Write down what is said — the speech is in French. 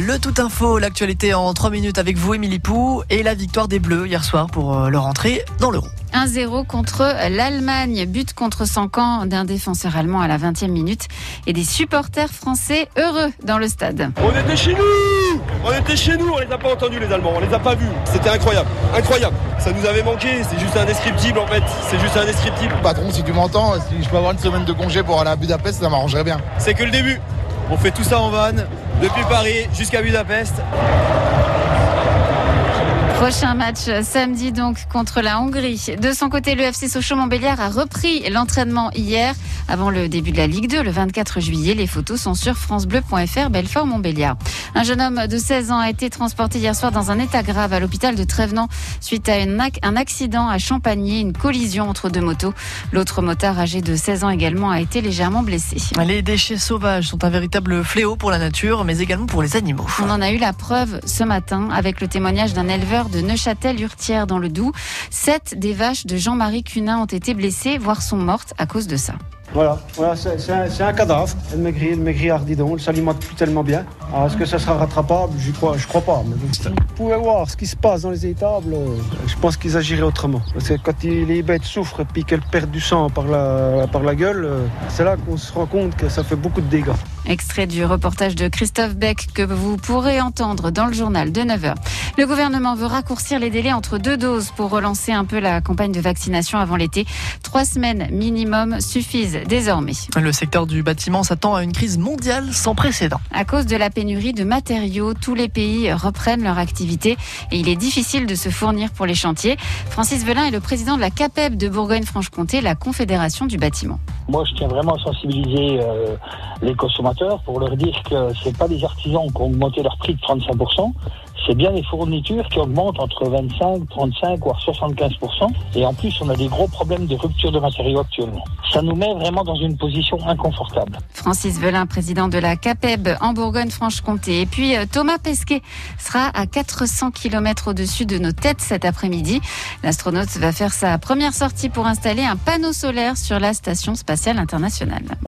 Le tout info, l'actualité en 3 minutes avec vous, Émilie Pou, et la victoire des Bleus hier soir pour euh, leur entrée dans l'Euro. 1-0 contre l'Allemagne. But contre 100 ans d'un défenseur allemand à la 20e minute et des supporters français heureux dans le stade. On était chez nous On était chez nous, on les a pas entendus les Allemands, on les a pas vus. C'était incroyable, incroyable. Ça nous avait manqué, c'est juste indescriptible en fait, c'est juste indescriptible. Patron, si tu m'entends, si je peux avoir une semaine de congé pour aller à Budapest, ça m'arrangerait bien. C'est que le début. On fait tout ça en van, depuis Paris jusqu'à Budapest. Prochain match samedi donc contre la Hongrie. De son côté, le FC Sochaux-Montbéliard a repris l'entraînement hier avant le début de la Ligue 2 le 24 juillet. Les photos sont sur francebleu.fr Belfort-Montbéliard. Un jeune homme de 16 ans a été transporté hier soir dans un état grave à l'hôpital de Trévenant suite à un accident à Champagné, une collision entre deux motos. L'autre motard âgé de 16 ans également a été légèrement blessé. Les déchets sauvages sont un véritable fléau pour la nature mais également pour les animaux. On en a eu la preuve ce matin avec le témoignage d'un éleveur de Neuchâtel-Hurtière dans le Doubs. Sept des vaches de Jean-Marie Cunin ont été blessées, voire sont mortes à cause de ça. Voilà, voilà c'est un, un, cadavre. Elle maigrit, elle maigrit ardidon, elle s'alimente plus tellement bien. Est-ce que ça sera rattrapable? Je crois, je crois pas. Mais vous pouvez voir ce qui se passe dans les étables. Je pense qu'ils agiraient autrement. Parce que quand les bêtes souffrent et puis qu'elles perdent du sang par la, par la gueule, c'est là qu'on se rend compte que ça fait beaucoup de dégâts. Extrait du reportage de Christophe Beck que vous pourrez entendre dans le journal de 9h. Le gouvernement veut raccourcir les délais entre deux doses pour relancer un peu la campagne de vaccination avant l'été. Trois semaines minimum suffisent désormais. Le secteur du bâtiment s'attend à une crise mondiale sans précédent. À cause de la pénurie de matériaux, tous les pays reprennent leur activité et il est difficile de se fournir pour les chantiers. Francis Velin est le président de la CAPEB de Bourgogne-Franche-Comté, la Confédération du bâtiment. Moi, je tiens vraiment à sensibiliser euh, les consommateurs pour leur dire que c'est pas des artisans qui ont augmenté leur prix de 35%, c'est bien les fournitures qui augmentent entre 25, 35, voire 75%. Et en plus, on a des gros problèmes de rupture de matériaux actuellement. Ça nous met vraiment dans une position inconfortable. Francis Velin, président de la CAPEB en Bourgogne-Franche-Comté. Et puis Thomas Pesquet sera à 400 km au-dessus de nos têtes cet après-midi. L'astronaute va faire sa première sortie pour installer un panneau solaire sur la station spatiale internationale.